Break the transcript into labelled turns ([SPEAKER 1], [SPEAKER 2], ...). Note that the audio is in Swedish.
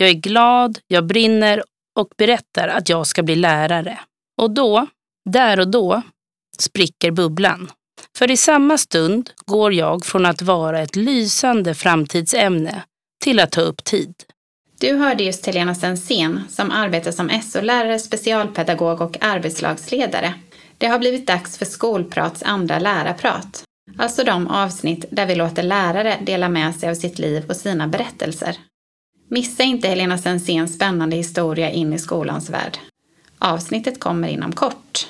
[SPEAKER 1] Jag är glad, jag brinner och berättar att jag ska bli lärare. Och då, där och då, spricker bubblan. För i samma stund går jag från att vara ett lysande framtidsämne till att ta upp tid.
[SPEAKER 2] Du hörde just Helena Sensén som arbetar som SO-lärare, specialpedagog och arbetslagsledare. Det har blivit dags för Skolprats andra lärarprat. Alltså de avsnitt där vi låter lärare dela med sig av sitt liv och sina berättelser. Missa inte Helena Sensens spännande historia in i skolans värld. Avsnittet kommer inom kort.